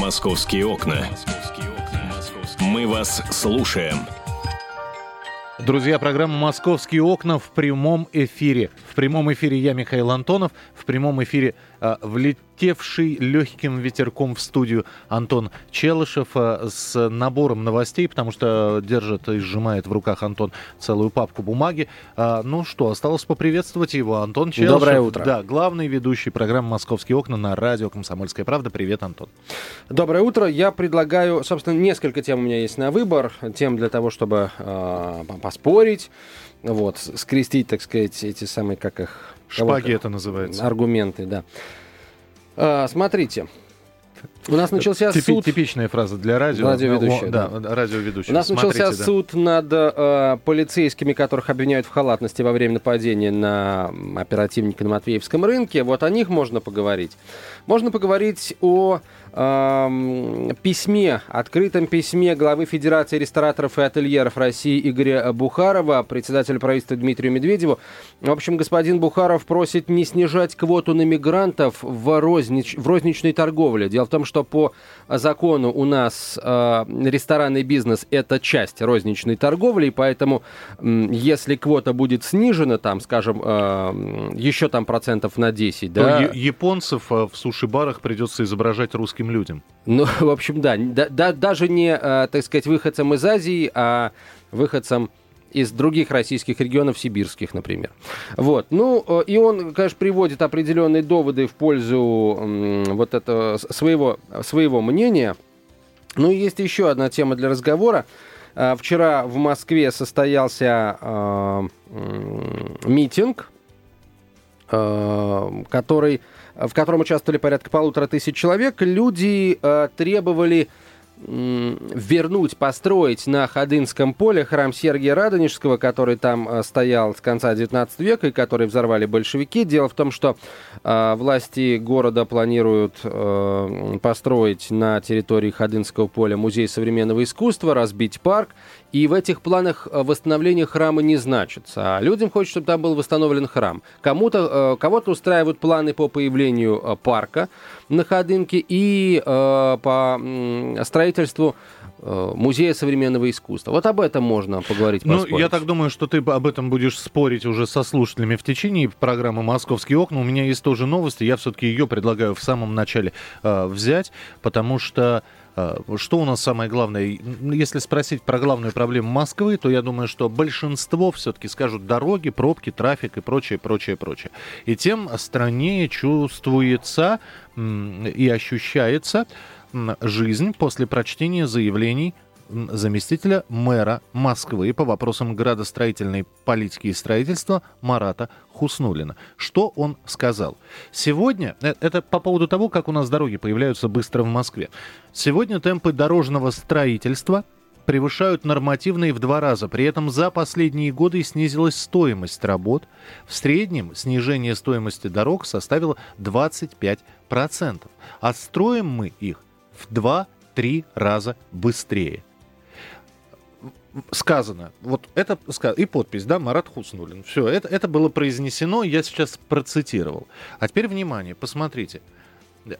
«Московские окна». Мы вас слушаем. Друзья, программа «Московские окна» в прямом эфире. В прямом эфире я, Михаил Антонов. В прямом эфире а, влетевший легким ветерком в студию Антон Челышев а, с набором новостей, потому что держит и сжимает в руках Антон целую папку бумаги. А, ну что, осталось поприветствовать его. Антон Челышев. Доброе утро. Да, главный ведущий программы «Московские окна» на радио «Комсомольская правда». Привет, Антон. Доброе утро. Я предлагаю, собственно, несколько тем у меня есть на выбор. Тем для того, чтобы э, поспорить, вот, скрестить, так сказать, эти самые, как их... Шпаги это называется. Аргументы, да. А, смотрите. У нас начался Типи- суд... Типичная фраза для радио. Радиоведущий, О, да. да, радиоведущий. У нас Смотрите, начался да. суд над э, полицейскими, которых обвиняют в халатности во время нападения на оперативника на Матвеевском рынке. Вот о них можно поговорить. Можно поговорить о эм, письме, открытом письме главы Федерации рестораторов и ательеров России Игоря Бухарова, председателя правительства Дмитрию Медведеву. В общем, господин Бухаров просит не снижать квоту на мигрантов в, рознич- в розничной торговле. Дело в том, что по закону у нас э, ресторанный бизнес – это часть розничной торговли, и поэтому м, если квота будет снижена, там, скажем, э, еще там процентов на 10, То да, японцев э, в суши-барах придется изображать русским людям. ну, в общем, да, да, да, даже не, э, так сказать, выходцам из Азии, а выходцам из других российских регионов, сибирских, например. Вот. Ну, э, и он, конечно, приводит определенные доводы в пользу вот этого своего, своего мнения. Ну, и есть еще одна тема для разговора. Э, Вчера в Москве состоялся э, митинг, который, в котором участвовали порядка полутора тысяч человек. Люди требовали вернуть, построить на Ходынском поле храм Сергия Радонежского, который там э, стоял с конца 19 века и который взорвали большевики. Дело в том, что э, власти города планируют э, построить на территории Ходынского поля музей современного искусства, разбить парк, и в этих планах э, восстановление храма не значится. А людям хочется, чтобы там был восстановлен храм. Кому-то, э, кого-то устраивают планы по появлению э, парка на Ходынке и по строительству музея современного искусства. Вот об этом можно поговорить. Ну, поспорить. я так думаю, что ты об этом будешь спорить уже со слушателями в течение программы «Московские окна». У меня есть тоже новости. Я все-таки ее предлагаю в самом начале э, взять, потому что что у нас самое главное? Если спросить про главную проблему Москвы, то я думаю, что большинство все-таки скажут дороги, пробки, трафик и прочее, прочее, прочее. И тем страннее чувствуется и ощущается жизнь после прочтения заявлений заместителя мэра Москвы по вопросам градостроительной политики и строительства Марата Хуснулина. Что он сказал? Сегодня, э, это по поводу того, как у нас дороги появляются быстро в Москве. Сегодня темпы дорожного строительства превышают нормативные в два раза. При этом за последние годы снизилась стоимость работ. В среднем снижение стоимости дорог составило 25%. А строим мы их в 2-3 раза быстрее. Сказано, вот это и подпись, да, Марат Хуснулин. Все, это, это было произнесено, я сейчас процитировал. А теперь внимание, посмотрите.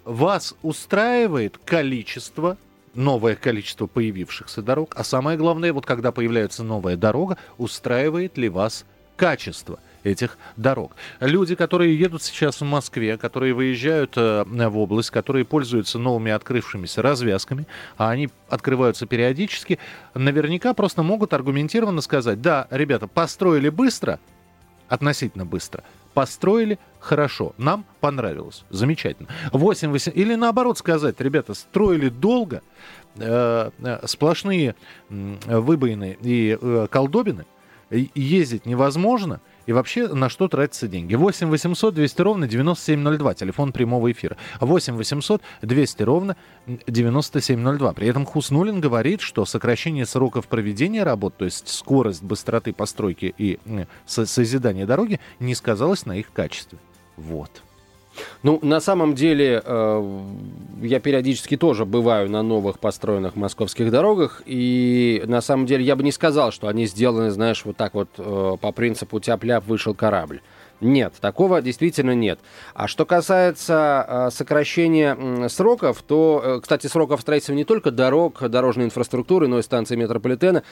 Вас устраивает количество, новое количество появившихся дорог, а самое главное, вот когда появляется новая дорога, устраивает ли вас качество этих дорог. Люди, которые едут сейчас в Москве, которые выезжают э, в область, которые пользуются новыми открывшимися развязками, а они открываются периодически, наверняка просто могут аргументированно сказать, да, ребята, построили быстро, относительно быстро, построили хорошо, нам понравилось, замечательно. 8, 8, или наоборот сказать, ребята, строили долго, э, э, сплошные выбоины и э, колдобины, ездить невозможно, и вообще на что тратятся деньги. 8 800 200 ровно 9702, телефон прямого эфира. 8 800 200 ровно 9702. При этом Хуснулин говорит, что сокращение сроков проведения работ, то есть скорость быстроты постройки и э, со- созидания дороги, не сказалось на их качестве. Вот. Ну, на самом деле, э, я периодически тоже бываю на новых построенных московских дорогах, и на самом деле я бы не сказал, что они сделаны, знаешь, вот так вот э, по принципу тяп-ляп вышел корабль. Нет, такого действительно нет. А что касается э, сокращения э, сроков, то, э, кстати, сроков строительства не только дорог, дорожной инфраструктуры, но и станции метрополитена,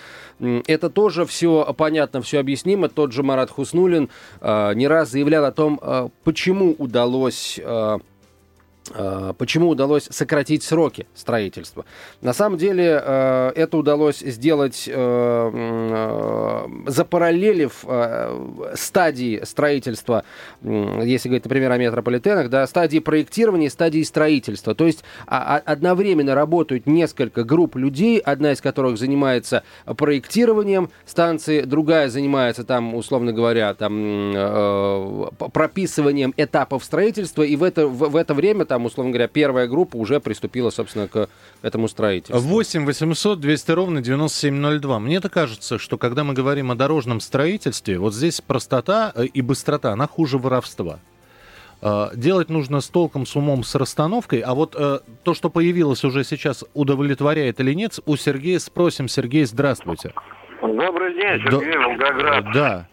э, это тоже все понятно, все объяснимо. Тот же Марат Хуснулин э, не раз заявлял о том, э, почему удалось... Э, Э, почему удалось сократить сроки строительства? На самом деле э, это удалось сделать, э, запараллелив стадии строительства, если говорить, например, о метрополитенах, да, стадии проектирования стадии строительства. То есть а, а, одновременно работают несколько групп людей, одна из которых занимается проектированием станции, другая занимается там, условно говоря, там, прописыванием этапов строительства, и в это, в это время там там, условно говоря, первая группа уже приступила, собственно, к этому строительству. 8 800 200 ровно 9702. Мне-то кажется, что когда мы говорим о дорожном строительстве, вот здесь простота э, и быстрота, она хуже воровства. Э, делать нужно с толком, с умом, с расстановкой. А вот э, то, что появилось уже сейчас, удовлетворяет или нет, у Сергея спросим. Сергей, здравствуйте. Добрый день, Сергей До... Волгоград. Да.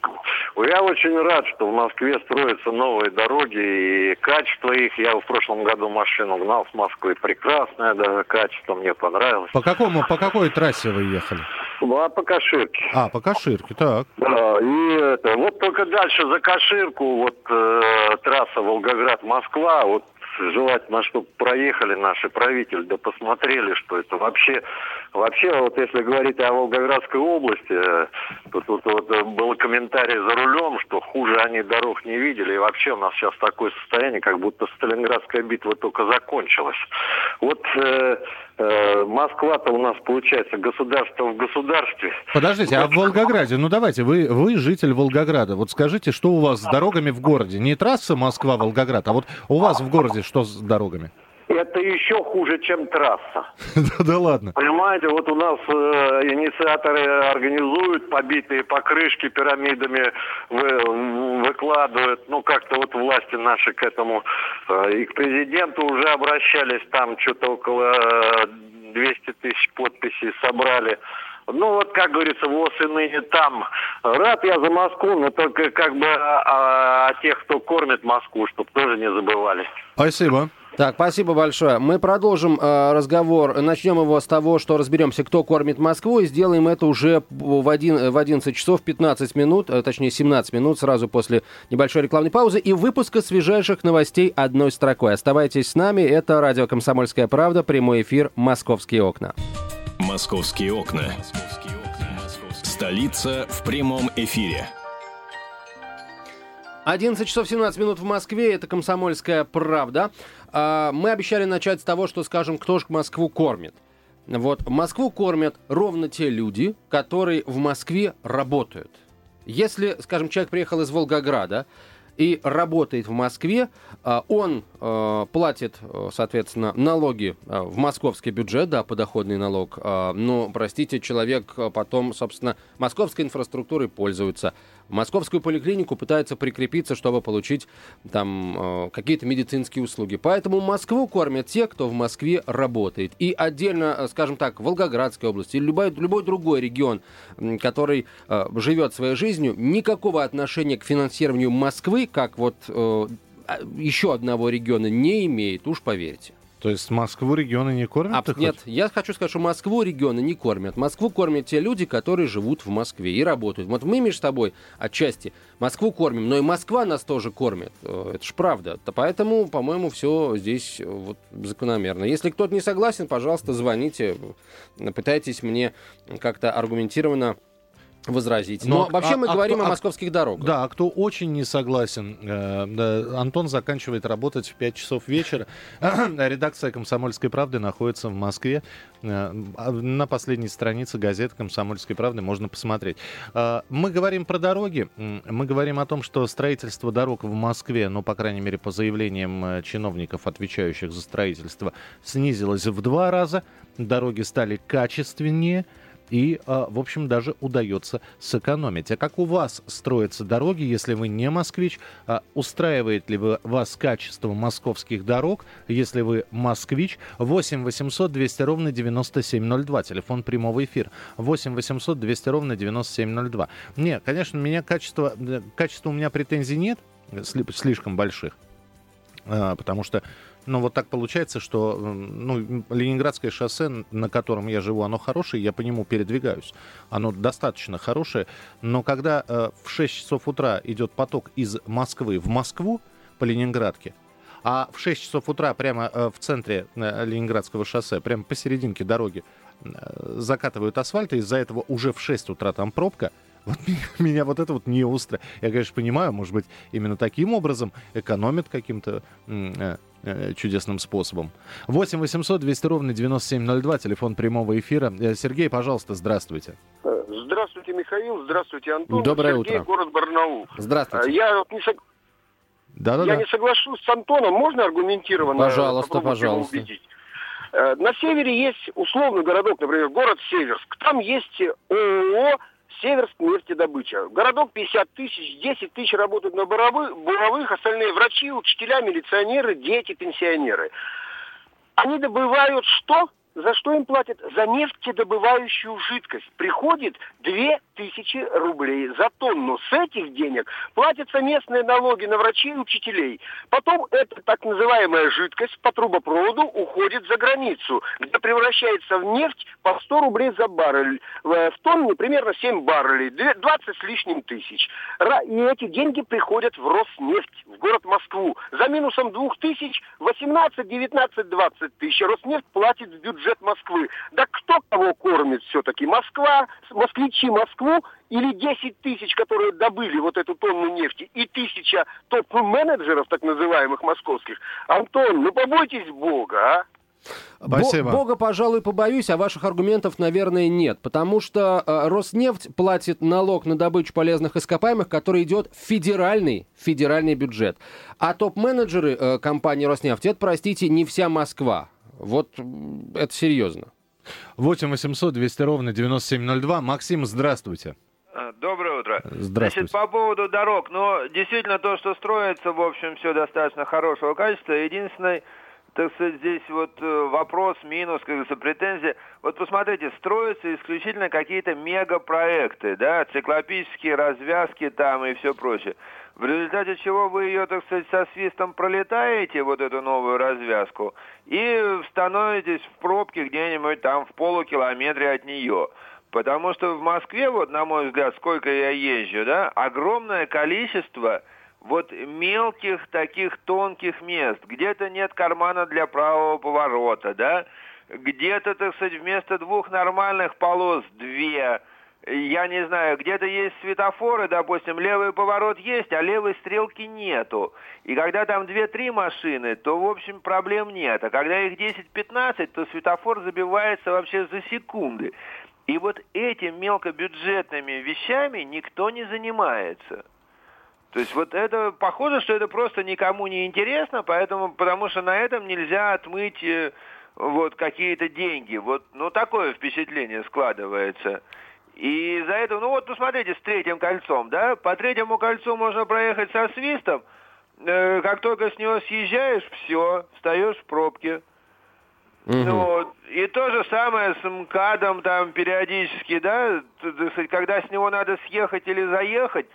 Я очень рад, что в Москве строятся новые дороги и качество их. Я в прошлом году машину гнал с Москвы. Прекрасное даже качество, мне понравилось. По какому, по какой трассе вы ехали? А, по Каширке. А, по Каширке, так. Да, и это, вот только дальше за Каширку, вот э, трасса Волгоград-Москва, вот желательно, чтобы проехали наши правители, да посмотрели, что это вообще, вообще, вот если говорить о Волгоградской области, э, тут вот э, был комментарий за рулем, что хуже они дорог не видели, и вообще у нас сейчас такое состояние, как будто Сталинградская битва только закончилась. Вот э, Москва-то у нас получается государство в государстве. Подождите, а в Волгограде, ну давайте, вы, вы житель Волгограда, вот скажите, что у вас с дорогами в городе? Не трасса Москва-Волгоград, а вот у вас в городе что с дорогами? Это еще хуже, чем трасса. да, ладно. Понимаете, вот у нас э, инициаторы организуют побитые покрышки пирамидами, вы, выкладывают, ну как-то вот власти наши к этому э, и к президенту уже обращались, там что-то около 200 тысяч подписей собрали. Ну вот, как говорится, ВОЗ и ныне там. Рад я за Москву, но только как бы о, о тех, кто кормит Москву, чтобы тоже не забывали. Спасибо. Так, спасибо большое. Мы продолжим э, разговор. Начнем его с того, что разберемся, кто кормит Москву, и сделаем это уже в, один, в 11 часов 15 минут, э, точнее 17 минут, сразу после небольшой рекламной паузы и выпуска свежайших новостей одной строкой. Оставайтесь с нами. Это радио «Комсомольская правда», прямой эфир «Московские окна». «Московские окна». Столица в прямом эфире. 11 часов 17 минут в Москве, это «Комсомольская правда». А, мы обещали начать с того, что скажем, кто же Москву кормит. Вот, Москву кормят ровно те люди, которые в Москве работают. Если, скажем, человек приехал из Волгограда, и работает в Москве, а, он а, платит, соответственно, налоги в московский бюджет, да, подоходный налог, но, простите, человек потом, собственно, московской инфраструктурой пользуется, московскую поликлинику пытаются прикрепиться, чтобы получить там э, какие-то медицинские услуги. Поэтому Москву кормят те, кто в Москве работает. И отдельно, э, скажем так, Волгоградская область или любой, любой другой регион, который э, живет своей жизнью, никакого отношения к финансированию Москвы, как вот э, а, еще одного региона, не имеет, уж поверьте. То есть Москву регионы не кормят? А, нет, я хочу сказать, что Москву регионы не кормят. Москву кормят те люди, которые живут в Москве и работают. Вот мы между собой отчасти Москву кормим, но и Москва нас тоже кормит. Э, это ж правда. Поэтому, по-моему, все здесь э, вот закономерно. Если кто-то не согласен, пожалуйста, звоните, пытайтесь мне как-то аргументированно возразить. Но, Но вообще а, мы а говорим кто, о московских дорогах. Да, а кто очень не согласен, э, да, Антон заканчивает работать в 5 часов вечера. Редакция «Комсомольской правды» находится в Москве. Э, а на последней странице газеты «Комсомольской правды» можно посмотреть. Э, мы говорим про дороги. Мы говорим о том, что строительство дорог в Москве, ну, по крайней мере, по заявлениям э, чиновников, отвечающих за строительство, снизилось в два раза. Дороги стали качественнее – и, а, в общем, даже удается сэкономить. А как у вас строятся дороги, если вы не москвич? А устраивает ли вас качество московских дорог, если вы москвич? 8 800 200 ровно 9702, телефон прямого эфира. 8 800 200 ровно 9702. Не, конечно, меня качество, качество у меня претензий нет, сли- слишком больших. А, Потому что, ну, вот так получается, что, ну, Ленинградское шоссе, на котором я живу, оно хорошее, я по нему передвигаюсь. Оно достаточно хорошее. Но когда э, в 6 часов утра идет поток из Москвы в Москву по Ленинградке, а в 6 часов утра прямо э, в центре э, Ленинградского шоссе, прямо посерединке дороги, э, закатывают асфальт, и из-за этого уже в 6 утра там пробка, вот меня, меня вот это вот не устраивает. Я, конечно, понимаю, может быть, именно таким образом экономят каким-то э, чудесным способом. 8 800 200 ровно 9702, телефон прямого эфира. Э, Сергей, пожалуйста, здравствуйте. Здравствуйте, Михаил. Здравствуйте, Антон. Доброе Сергей, утро. город Барнаул. Здравствуйте. Э, Я, вот не, сог- я Да-да-да. не соглашусь с Антоном. Можно аргументированно Пожалуйста, пожалуйста. убедить? Э, На севере есть условный городок, например, город Северск. Там есть ООО Северск нефтедобыча. Городок 50 тысяч, 10 тысяч работают на буровых, остальные врачи, учителя, милиционеры, дети, пенсионеры. Они добывают что? За что им платят? За нефтедобывающую жидкость. Приходит 2000 рублей за тонну. С этих денег платятся местные налоги на врачей и учителей. Потом эта так называемая жидкость по трубопроводу уходит за границу, где превращается в нефть по 100 рублей за баррель. В в тонне примерно 7 баррелей, две- 20 с лишним тысяч. И эти деньги приходят в Роснефть, в город Москву. За минусом 2000 18, 19, 20 тысяч. Роснефть платит в бюджет Москвы. Да кто кого кормит все-таки? Москва, москвичи Москву или 10 тысяч, которые добыли вот эту тонну нефти, и тысяча топ-менеджеров, так называемых московских. Антон, ну побойтесь Бога, а? Бо- Спасибо. Бога, пожалуй, побоюсь, а ваших аргументов, наверное, нет. Потому что э, Роснефть платит налог на добычу полезных ископаемых, который идет в федеральный, федеральный бюджет. А топ-менеджеры э, компании Роснефть, это, простите, не вся Москва. Вот это серьезно. 8 800 200 ровно 9702. Максим, здравствуйте. А, Доброе утро. Здравствуйте. Значит, по поводу дорог, ну, действительно, то, что строится, в общем, все достаточно хорошего качества. Единственный, так сказать, здесь вот э, вопрос, минус, как говорится, претензия. Вот посмотрите, строятся исключительно какие-то мегапроекты, да, циклопические развязки там и все прочее. В результате чего вы ее, так сказать, со свистом пролетаете, вот эту новую развязку, и становитесь в пробке где-нибудь там в полукилометре от нее. Потому что в Москве, вот на мой взгляд, сколько я езжу, да, огромное количество вот мелких таких тонких мест. Где-то нет кармана для правого поворота, да, где-то, так сказать, вместо двух нормальных полос две. Я не знаю, где-то есть светофоры, допустим, левый поворот есть, а левой стрелки нету. И когда там 2-3 машины, то, в общем, проблем нет. А когда их 10-15, то светофор забивается вообще за секунды. И вот этими мелкобюджетными вещами никто не занимается. То есть вот это похоже, что это просто никому не интересно, поэтому, потому что на этом нельзя отмыть э, вот какие-то деньги. Вот, ну такое впечатление складывается. И из-за этого, ну вот посмотрите, с третьим кольцом, да, по третьему кольцу можно проехать со свистом, Э, как только с него съезжаешь, все, встаешь в пробке. Ну, вот. и то же самое с МКАДом там периодически, да, когда с него надо съехать или заехать,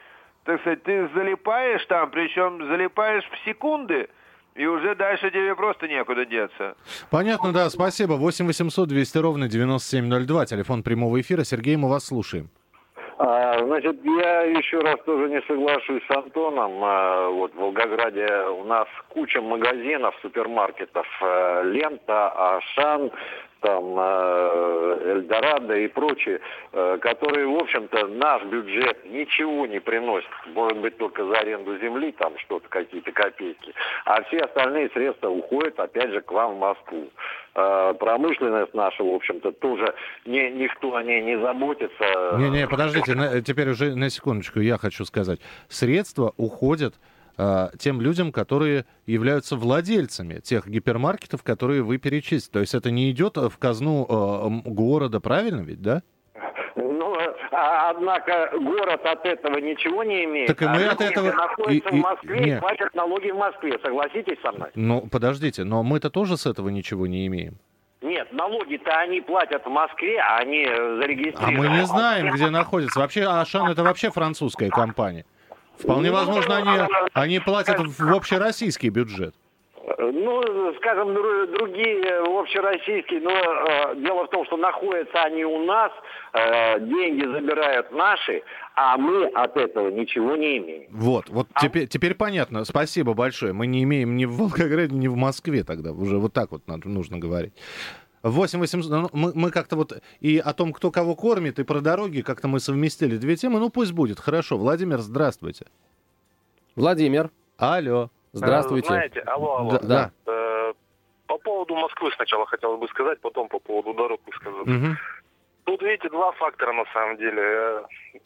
так сказать, ты залипаешь там, причем залипаешь в секунды, и уже дальше тебе просто некуда деться. Понятно, да, спасибо. 8 800 200 ровно 9702, телефон прямого эфира. Сергей, мы вас слушаем. А, значит, я еще раз тоже не соглашусь с Антоном. А, вот в Волгограде у нас куча магазинов, супермаркетов, э, Лента, Ашан, там э, Эльдорадо и прочие, э, которые, в общем-то, наш бюджет ничего не приносят. Может быть, только за аренду земли, там что-то, какие-то копейки. А все остальные средства уходят, опять же, к вам в Москву. Э, Промышленность наша, в общем-то, тоже не, никто о ней не заботится. Не-не, подождите, на- теперь уже на секундочку я хочу сказать. Средства уходят тем людям, которые являются владельцами тех гипермаркетов, которые вы перечислили. То есть это не идет в казну э, города, правильно ведь, да? Ну, а, однако город от этого ничего не имеет. Так и мы а от этого- находятся и- и- в Москве и, нет. платят налоги в Москве. Согласитесь со мной? Ну, подождите, но мы-то тоже с этого ничего не имеем. Нет, налоги-то они платят в Москве, а они э, А зарегистрированы. мы не знаем, где находится. Вообще, Ашан это вообще французская компания. Вполне Ну, возможно, они, а- они платят в общероссийский бюджет. Ну, скажем, дру- другие э, общероссийские, но э, дело в том, что находятся они у нас, э, деньги забирают наши, а мы от этого ничего не имеем. Вот, вот теперь, теперь понятно. Спасибо большое. Мы не имеем ни в Волгограде, ни в Москве тогда. Уже вот так вот надо, нужно говорить. 8 800... ну, Мы, мы как-то вот и о том, кто кого кормит, и про дороги как-то мы совместили две темы. Ну, пусть будет. Хорошо. Владимир, здравствуйте. Владимир, Алло. здравствуйте. Знаете, алло, алло. Да. да. Э, По поводу Москвы сначала хотел бы сказать, потом по поводу дорог выскажу. Мгм. Тут, видите, два фактора на самом деле. Э,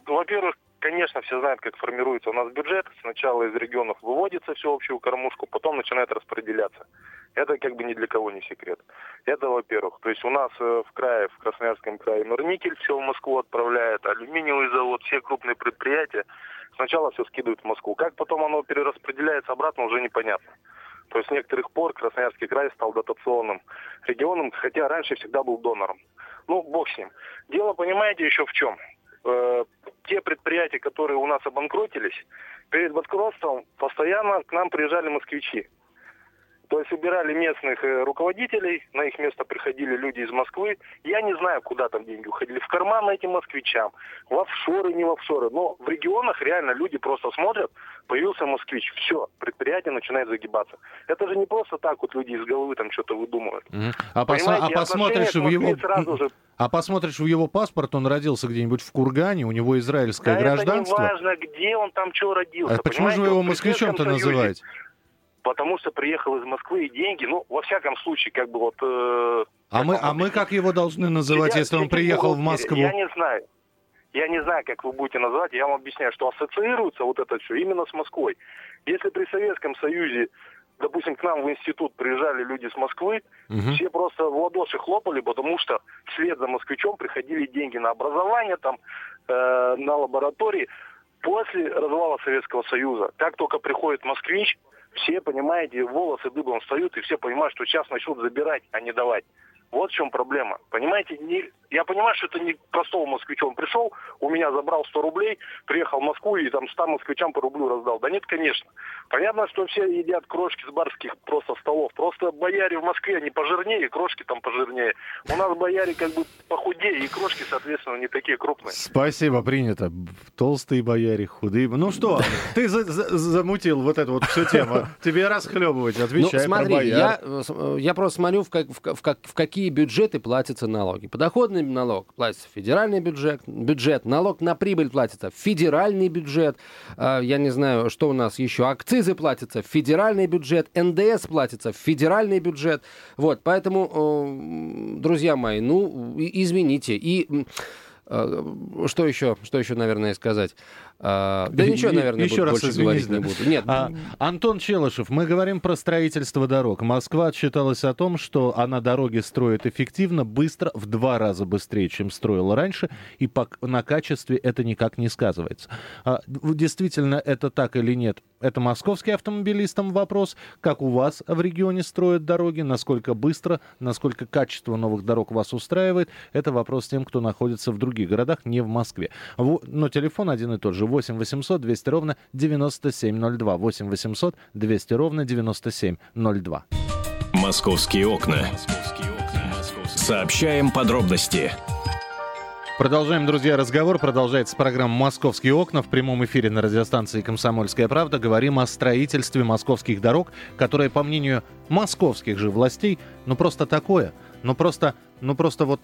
Во-первых, конечно, все знают, как формируется у нас бюджет. Сначала из регионов выводится все общую кормушку, потом начинает распределяться. Это как бы ни для кого не секрет. Это во-первых. То есть у нас э, в крае, в Красноярском крае Норникель все в Москву отправляет, алюминиевый завод, все крупные предприятия. Сначала все скидывают в Москву. Как потом оно перераспределяется обратно, уже непонятно. То есть с некоторых пор Красноярский край стал дотационным регионом, хотя раньше всегда был донором. Ну, бог с ним. Дело, понимаете, еще в чем? Те предприятия, которые у нас обанкротились, перед банкротством постоянно к нам приезжали москвичи. То есть убирали местных э, руководителей, на их место приходили люди из Москвы. Я не знаю, куда там деньги уходили. В карман этим москвичам, в офшоры, не в офшоры. Но в регионах реально люди просто смотрят, появился москвич, все, предприятие начинает загибаться. Это же не просто так вот люди из головы там что-то выдумывают. Мгм. А, пос- Понимаете, а посмотришь в его... Сразу же А посмотришь в его паспорт, он родился где-нибудь в Кургане, у него израильское Да гражданство. это не важно, где он там что родился. А почему же вы его москвичом-то называете? Потому что приехал из Москвы и деньги, ну, во всяком случае, как бы вот... э, А как мы, а мы как его должны называть, Сидят если он приехал в. Москву? Я не знаю. Я не знаю, как вы будете называть, я вам объясняю, что ассоциируется вот это все именно с Москвой. Если при Советском Союзе, допустим, к нам в институт приезжали люди с Москвы, Мгм. все просто в ладоши хлопали, потому что вслед за москвичом приходили деньги на образование, там, э, на лаборатории. После развала Советского Союза, как только приходит москвич, все, понимаете, волосы дыбом встают, и все понимают, что сейчас начнут забирать, а не давать. Вот в чем проблема. Понимаете, не, я понимаю, что это не простого москвича. Он пришел, у меня забрал 100 рублей, приехал в Москву и там 100 москвичам по рублю раздал. Да нет, конечно. Понятно, что все едят крошки с барских просто столов. Просто бояре в Москве, они пожирнее, крошки там пожирнее. У нас бояре как бы похудее, и крошки, соответственно, не такие крупные. Спасибо, принято. Толстые бояре, худые. Ну что, ты за- за- замутил вот эту вот всю тему. Тебе расхлебывать, Ну, отвечай про смотри, бояр. я, э, э, я просто смотрю, в, как- в ка- в как- в какие бюджеты платятся налоги. Подоходный налог платится федеральный бюджет, бюджет, налог на прибыль платится федеральный бюджет, э, я не знаю, что у нас еще, акцизы платятся федеральный бюджет, НДС платится федеральный бюджет. Вот, поэтому, э, друзья мои, ну, извините. И э, что еще, что еще, наверное, сказать? А, да И- ничего, наверное, еще раз больше извинись, говорить не да. буду. Нет, А, Антон Челышев, мы говорим про строительство дорог. Москва отчиталась о том, что она дороги строит эффективно, быстро, в два раза быстрее, чем строила раньше, и по- на качестве это никак не сказывается. А, действительно, это так или нет? Это московским автомобилистам вопрос, как у вас в регионе строят дороги, насколько быстро, насколько качество новых дорог вас устраивает. Это вопрос тем, кто находится в других городах, не в Москве. Но телефон один и тот же. 8 800 200 ровно 9702. 8 800 200 ровно 9702. «Московские окна». Сообщаем подробности. Продолжаем, друзья, разговор. Продолжается программа «Московские окна» в прямом эфире на радиостанции «Комсомольская правда». Говорим о строительстве московских дорог, которое, по мнению московских же властей, ну просто такое. Ну просто, ну просто вот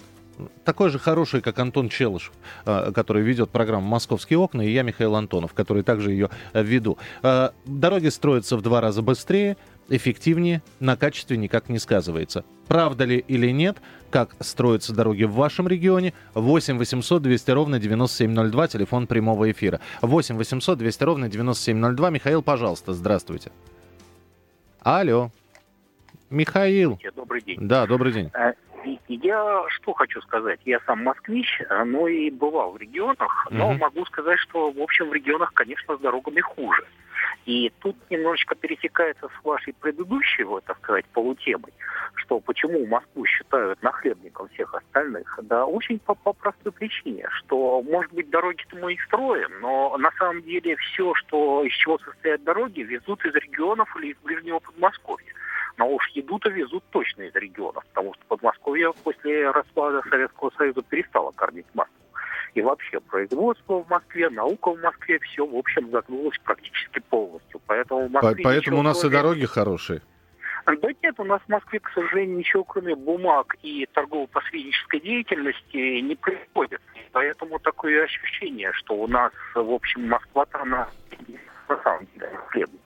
такой же хороший, как Антон Челышев, э, который ведет программу «Московские окна», и я, Михаил Антонов, который также ее э, веду. Э, Дороги строятся в два раза быстрее, эффективнее, на качестве никак не сказывается. Правда ли или нет, как строятся дороги в вашем регионе? 8 800 200 ровно 9702, телефон прямого эфира. 8 800 200 ровно 9702. Михаил, пожалуйста, здравствуйте. Алло. Михаил. Добрый день. Да, добрый день. И- Я что хочу сказать? Я сам москвич, но и бывал в регионах, но Мгм. могу сказать, что, в общем, в регионах, конечно, с дорогами хуже. И тут немножечко пересекается с вашей предыдущей, вот, так сказать, полутемой, что почему Москву считают нахлебником всех остальных. Да очень по, по простой причине, что, может быть, дороги-то мы и строим, но на самом деле все, что, из чего состоят дороги, везут из регионов или из ближнего Подмосковья. Но уж еду-то везут точно из регионов, потому что Подмосковье после распада Советского Союза перестало кормить Москву. И вообще производство в Москве, наука в Москве, все, в общем, загнулось практически полностью. Поэтому, Москве Поэтому у нас и кроме- дороги хорошие. Да нет, у нас в Москве, к сожалению, ничего кроме бумаг и торгово-посреднической деятельности не происходит. Поэтому такое ощущение, что у нас, в общем, Москва-то она на самом деле хлебник.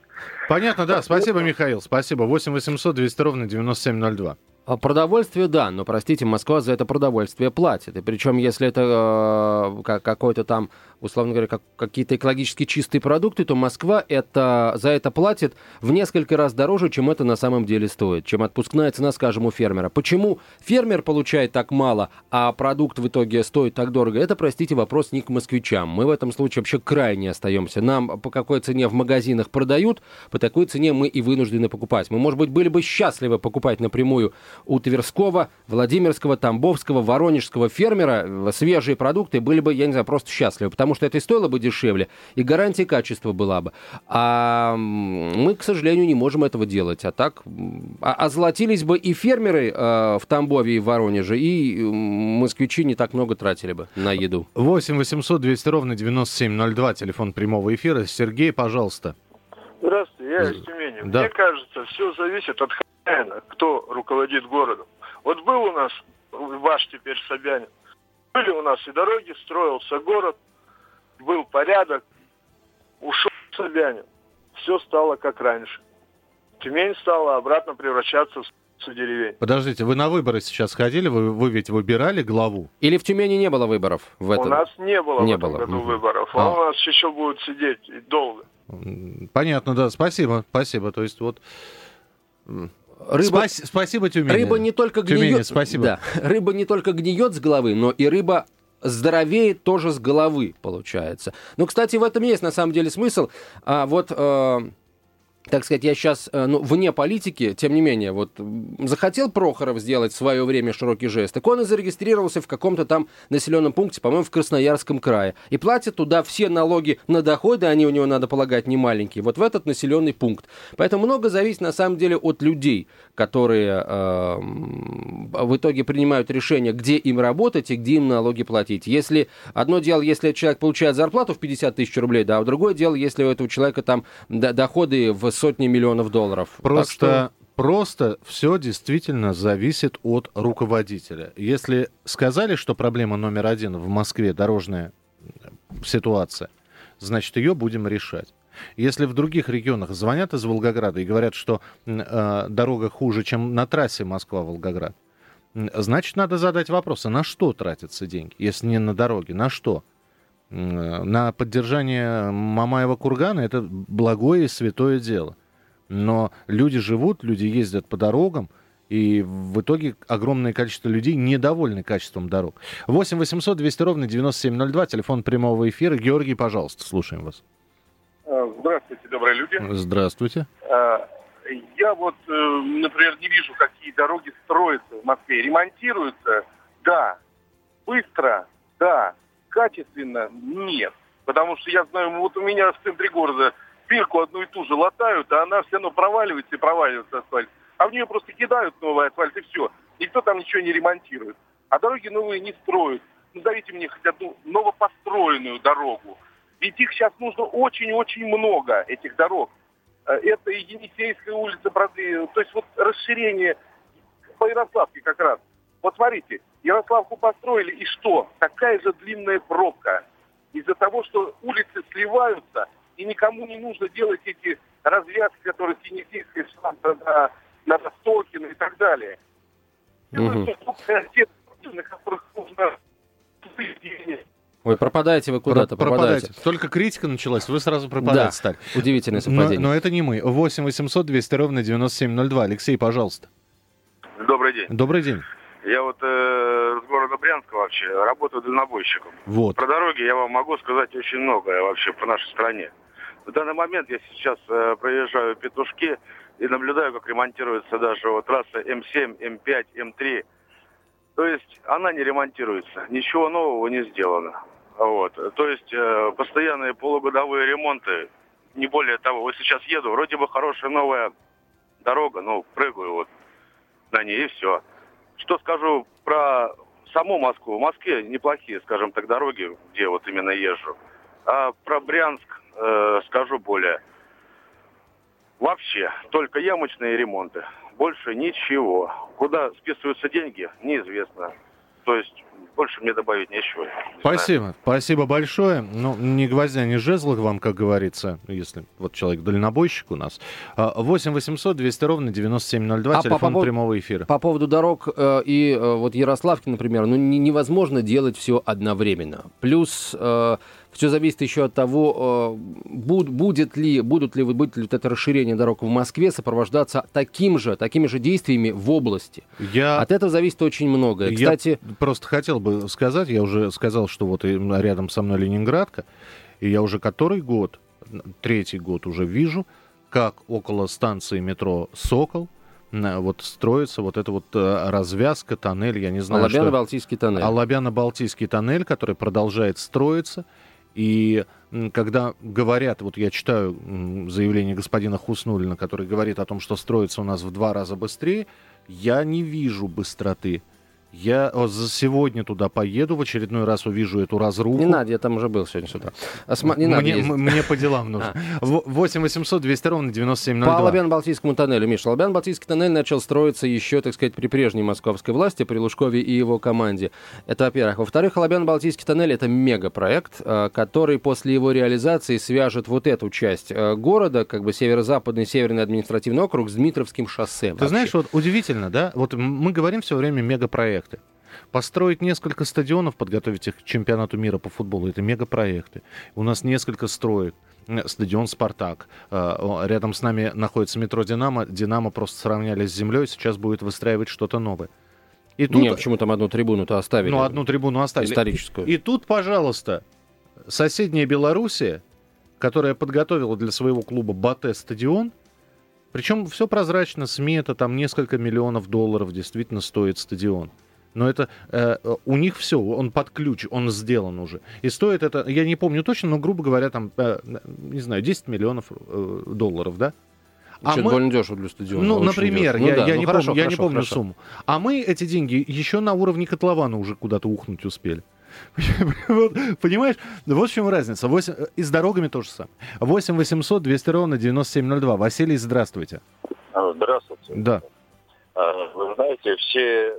Понятно, да. Спасибо, Михаил. Спасибо. 8 800 200 ровно 9702. А Продовольствие, да, но, простите, Москва за это продовольствие платит. И причем, если это э, ка- какой-то там, условно говоря, как- какие-то экологически чистые продукты, то Москва это, за это платит в несколько раз дороже, чем это на самом деле стоит, чем отпускная цена, скажем, у фермера. Почему фермер получает так мало, а продукт в итоге стоит так дорого? Это, простите, вопрос не к москвичам. Мы в этом случае вообще крайне остаемся. Нам по какой цене в магазинах продают, по такой цене мы и вынуждены покупать. Мы, может быть, были бы счастливы покупать напрямую у Тверского, Владимирского, Тамбовского, Воронежского фермера свежие продукты, были бы, я не знаю, просто счастливы, потому что это и стоило бы дешевле, и гарантия качества была бы. А мы, к сожалению, не можем этого делать. А так м, а- озолотились бы и фермеры э, в Тамбове и в Воронеже, и москвичи не так много тратили бы на еду. 8 800 200 ровно 9702. Телефон прямого эфира. Сергей, пожалуйста. Здравствуйте, я из Тюмени. Да. Мне кажется, все зависит от хозяина, кто руководит городом. Вот был у нас ваш теперь Собянин. Были у нас и дороги, строился город, был порядок. Ушел Собянин. Все стало как раньше. Тюмень стала обратно превращаться в деревень. Подождите, вы на выборы сейчас ходили? Вы, вы ведь выбирали главу? Или в Тюмени не было выборов в этом? У нас не было Не в этом было. году Мгм. выборов. А. А у нас еще будут сидеть и долго. Понятно, да. Спасибо, спасибо. То есть вот... Рыба- спас- спасибо, Тюмени. Рыба не только Тюмени, гниет, спасибо. Да, рыба не только гниет с головы, но и рыба здоровеет тоже с головы, получается. Ну, кстати, в этом есть на самом деле смысл. А вот, э, так сказать, я сейчас ну, вне политики, тем не менее, вот захотел Прохоров сделать в свое время широкий жест, так он и зарегистрировался в каком-то там населенном пункте, по-моему, в Красноярском крае, и платит туда все налоги на доходы, они у него, надо полагать, не маленькие, вот в этот населенный пункт. Поэтому много зависит, на самом деле, от людей, которые э, в итоге принимают решение, где им работать и где им налоги платить. Если одно дело, если человек получает зарплату в 50 тысяч рублей, да, а другое дело, если у этого человека там доходы в сотни миллионов долларов. Просто, что- просто все действительно зависит от руководителя. Если сказали, что проблема номер один в Москве дорожная ситуация, значит, ее будем решать. Если в других регионах звонят из Волгограда и говорят, что э, дорога хуже, чем на трассе Москва-Волгоград, значит, надо задать вопрос, а на что тратятся деньги, если не на дороги, на что? Э, На поддержание Мамаева кургана это благое и святое дело. Но люди живут, люди ездят по дорогам, и в итоге огромное количество людей недовольны качеством дорог. 8 800 200 ровно 9702, телефон прямого эфира. Георгий, пожалуйста, слушаем вас. Э, Здравствуйте, добрые люди. Здравствуйте. Э, Я вот, например, не вижу, какие дороги строятся в Москве. Ремонтируются? Да. Быстро? Да. Качественно? Нет. Потому что я знаю, вот у меня в центре города бирку одну и ту же латают, а она все равно проваливается и проваливается асфальт. А в нее просто кидают новый асфальт и все. Никто там ничего не ремонтирует. А дороги новые не строят. Ну, дайте мне хоть одну новопостроенную дорогу. Ведь их сейчас нужно очень-очень много, этих дорог. Э, Это и Енисейская улица, то есть вот расширение по Ярославке как раз. Вот смотрите, Ярославку построили, и что? Такая же длинная пробка. Из-за того, что улицы сливаются, и никому не нужно делать эти развязки, которые с Енисейской шла на, на Востокино и так далее. Денег. Ой, пропадаете вы куда-то, Про- пропадаете. Только критика началась, вы сразу пропадать Да, стали. удивительное Но, совпадение. но это не мы. 8 800 200 ровно 9702. Алексей, пожалуйста. Добрый день. Добрый день. Я вот э, с города Брянска вообще, работаю дальнобойщиком. Вот. Про дороги я вам могу сказать очень многое вообще по нашей стране. В данный момент я сейчас э, проезжаю Петушки и наблюдаю, как ремонтируется даже вот трасса М7, М5, М3. То есть она не ремонтируется, ничего нового не сделано. Вот. То есть э, постоянные полугодовые ремонты, не более того. Вот сейчас еду, вроде бы хорошая новая дорога, ну, прыгаю вот на ней и все. Что скажу про саму Москву? В Москве неплохие, скажем так, дороги, где вот именно езжу. А про Брянск э, скажу более. Вообще, только ямочные ремонты. Больше ничего. Куда списываются деньги, неизвестно. То есть больше мне добавить нечего. Спасибо. Знаю. Спасибо большое. Ну, ни гвоздя, ни жезла вам, как говорится, если вот человек дальнобойщик у нас. 8 800 200 ровно 9702, а телефон по, прямого эфира. По поводу дорог э, и э, вот Ярославки, например, ну не, невозможно делать все одновременно. Плюс э, все зависит еще от того, э, будет ли, будут ли, будет ли вот это расширение дорог в Москве сопровождаться таким же, такими же действиями в области. Я... От этого зависит очень многое. Кстати... Я просто хотел бы сказать, я уже сказал, что вот рядом со мной Ленинградка, и я уже который год, третий год уже вижу, как около станции метро «Сокол» вот строится вот эта вот э, развязка, тоннель, я не знаю, Алабяно-Балтийский тоннель. Алабяно-Балтийский тоннель, который продолжает строиться. И когда говорят, вот я читаю заявление господина Хуснулина, который говорит о том, что строится у нас в два раза быстрее, я не вижу быстроты. Я за сегодня туда поеду, в очередной раз увижу эту разруху. Не надо, я там уже был сегодня с утра. Осма... Не мне, надо мне по делам нужно. 8 800 200 ровно 9702. По Лобян-Балтийскому тоннелю, Миша. Лобян-Балтийский тоннель начал строиться еще, так сказать, при прежней московской власти, при Лужкове и его команде. Это во-первых. Во-вторых, Лобян-Балтийский тоннель — это мегапроект, э, который после его реализации свяжет вот эту часть э, города, как бы северо-западный, северный административный округ с Дмитровским шоссе. Ты вообще. знаешь, вот удивительно, да? Вот мы говорим все время мегапроект мегапроекты. Построить несколько стадионов, подготовить их к чемпионату мира по футболу, это мегапроекты. У нас несколько строек. Стадион «Спартак». А, рядом с нами находится метро «Динамо». «Динамо» просто сравняли с землей, сейчас будет выстраивать что-то новое. И тут... Нет, почему там одну трибуну-то оставили? Ну, одну трибуну оставили. Историческую. И тут, пожалуйста, соседняя Белоруссия, которая подготовила для своего клуба Батэ стадион, причем все прозрачно, смета, там несколько миллионов долларов действительно стоит стадион. Но это э, у них все, он под ключ, он сделан уже. И стоит это, я не помню точно, но, грубо говоря, там, э, не знаю, 10 миллионов э, долларов, да? А Что-то мы... довольно дешево для стадиона. Ну, например, я, ну, да, я, ну, не хорошо, помню, хорошо, я не помню хорошо. сумму. А мы эти деньги еще на уровне котлована уже куда-то ухнуть успели. Понимаешь? Вот в чем разница. 8... И с дорогами то же самое. 8 800 200 ровно 9702. Василий, здравствуйте. Здравствуйте. Да. А, вы знаете, все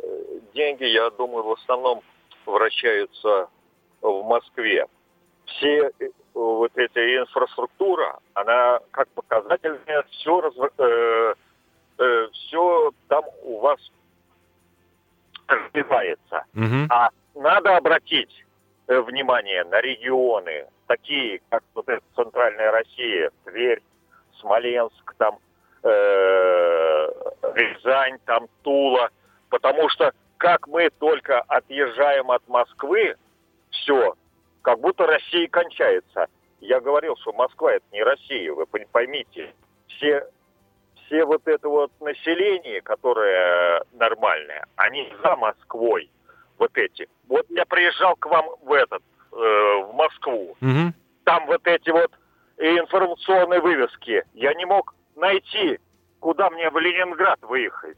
деньги, я думаю, в основном вращаются в Москве. Все э, вот эта инфраструктура, она как показательная, все, разв... э, э, все там у вас развивается. Угу. А надо обратить э, внимание на регионы, такие как вот эта центральная Россия, Тверь, Смоленск, там э, Рязань, там Тула, потому что как мы только отъезжаем от Москвы, все, как будто Россия кончается. Я говорил, что Москва это не Россия, вы поймите. Все, все вот это вот население, которое нормальное, они за Москвой, вот эти. Вот я приезжал к вам в этот, э, в Москву. Угу. Там вот эти вот информационные вывески. Я не мог найти, куда мне в Ленинград выехать.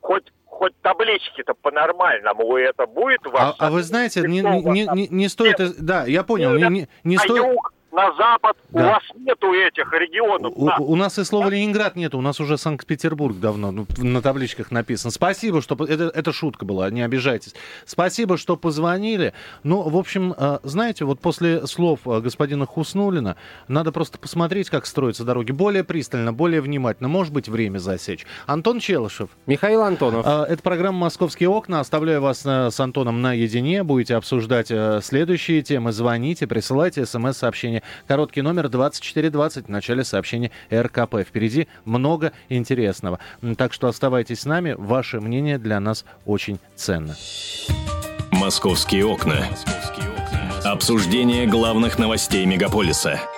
Хоть хоть таблички-то по-нормальному это будет у вас? А, а вы знаете, не, не, не, не стоит... Да, я понял, не, не, не стоит... Юг, на запад. Да. У вас нету этих регионов. У, да. у нас и слова Ленинград нету, у нас уже Санкт-Петербург давно ну, на табличках написано. Спасибо, что... Это, это шутка была, не обижайтесь. Спасибо, что позвонили. Ну, в общем, э, знаете, вот после слов э, господина Хуснулина надо просто посмотреть, как строятся дороги. Более пристально, более внимательно. Может быть, время засечь. Антон Челышев. Михаил Антонов. Э, это программа «Московские окна». Оставляю вас с Антоном наедине. Будете обсуждать следующие темы. Звоните, присылайте смс-сообщение Короткий номер 2420 в начале сообщения РКП. Впереди много интересного. Так что оставайтесь с нами. Ваше мнение для нас очень ценно. «Московские окна». Обсуждение главных новостей мегаполиса –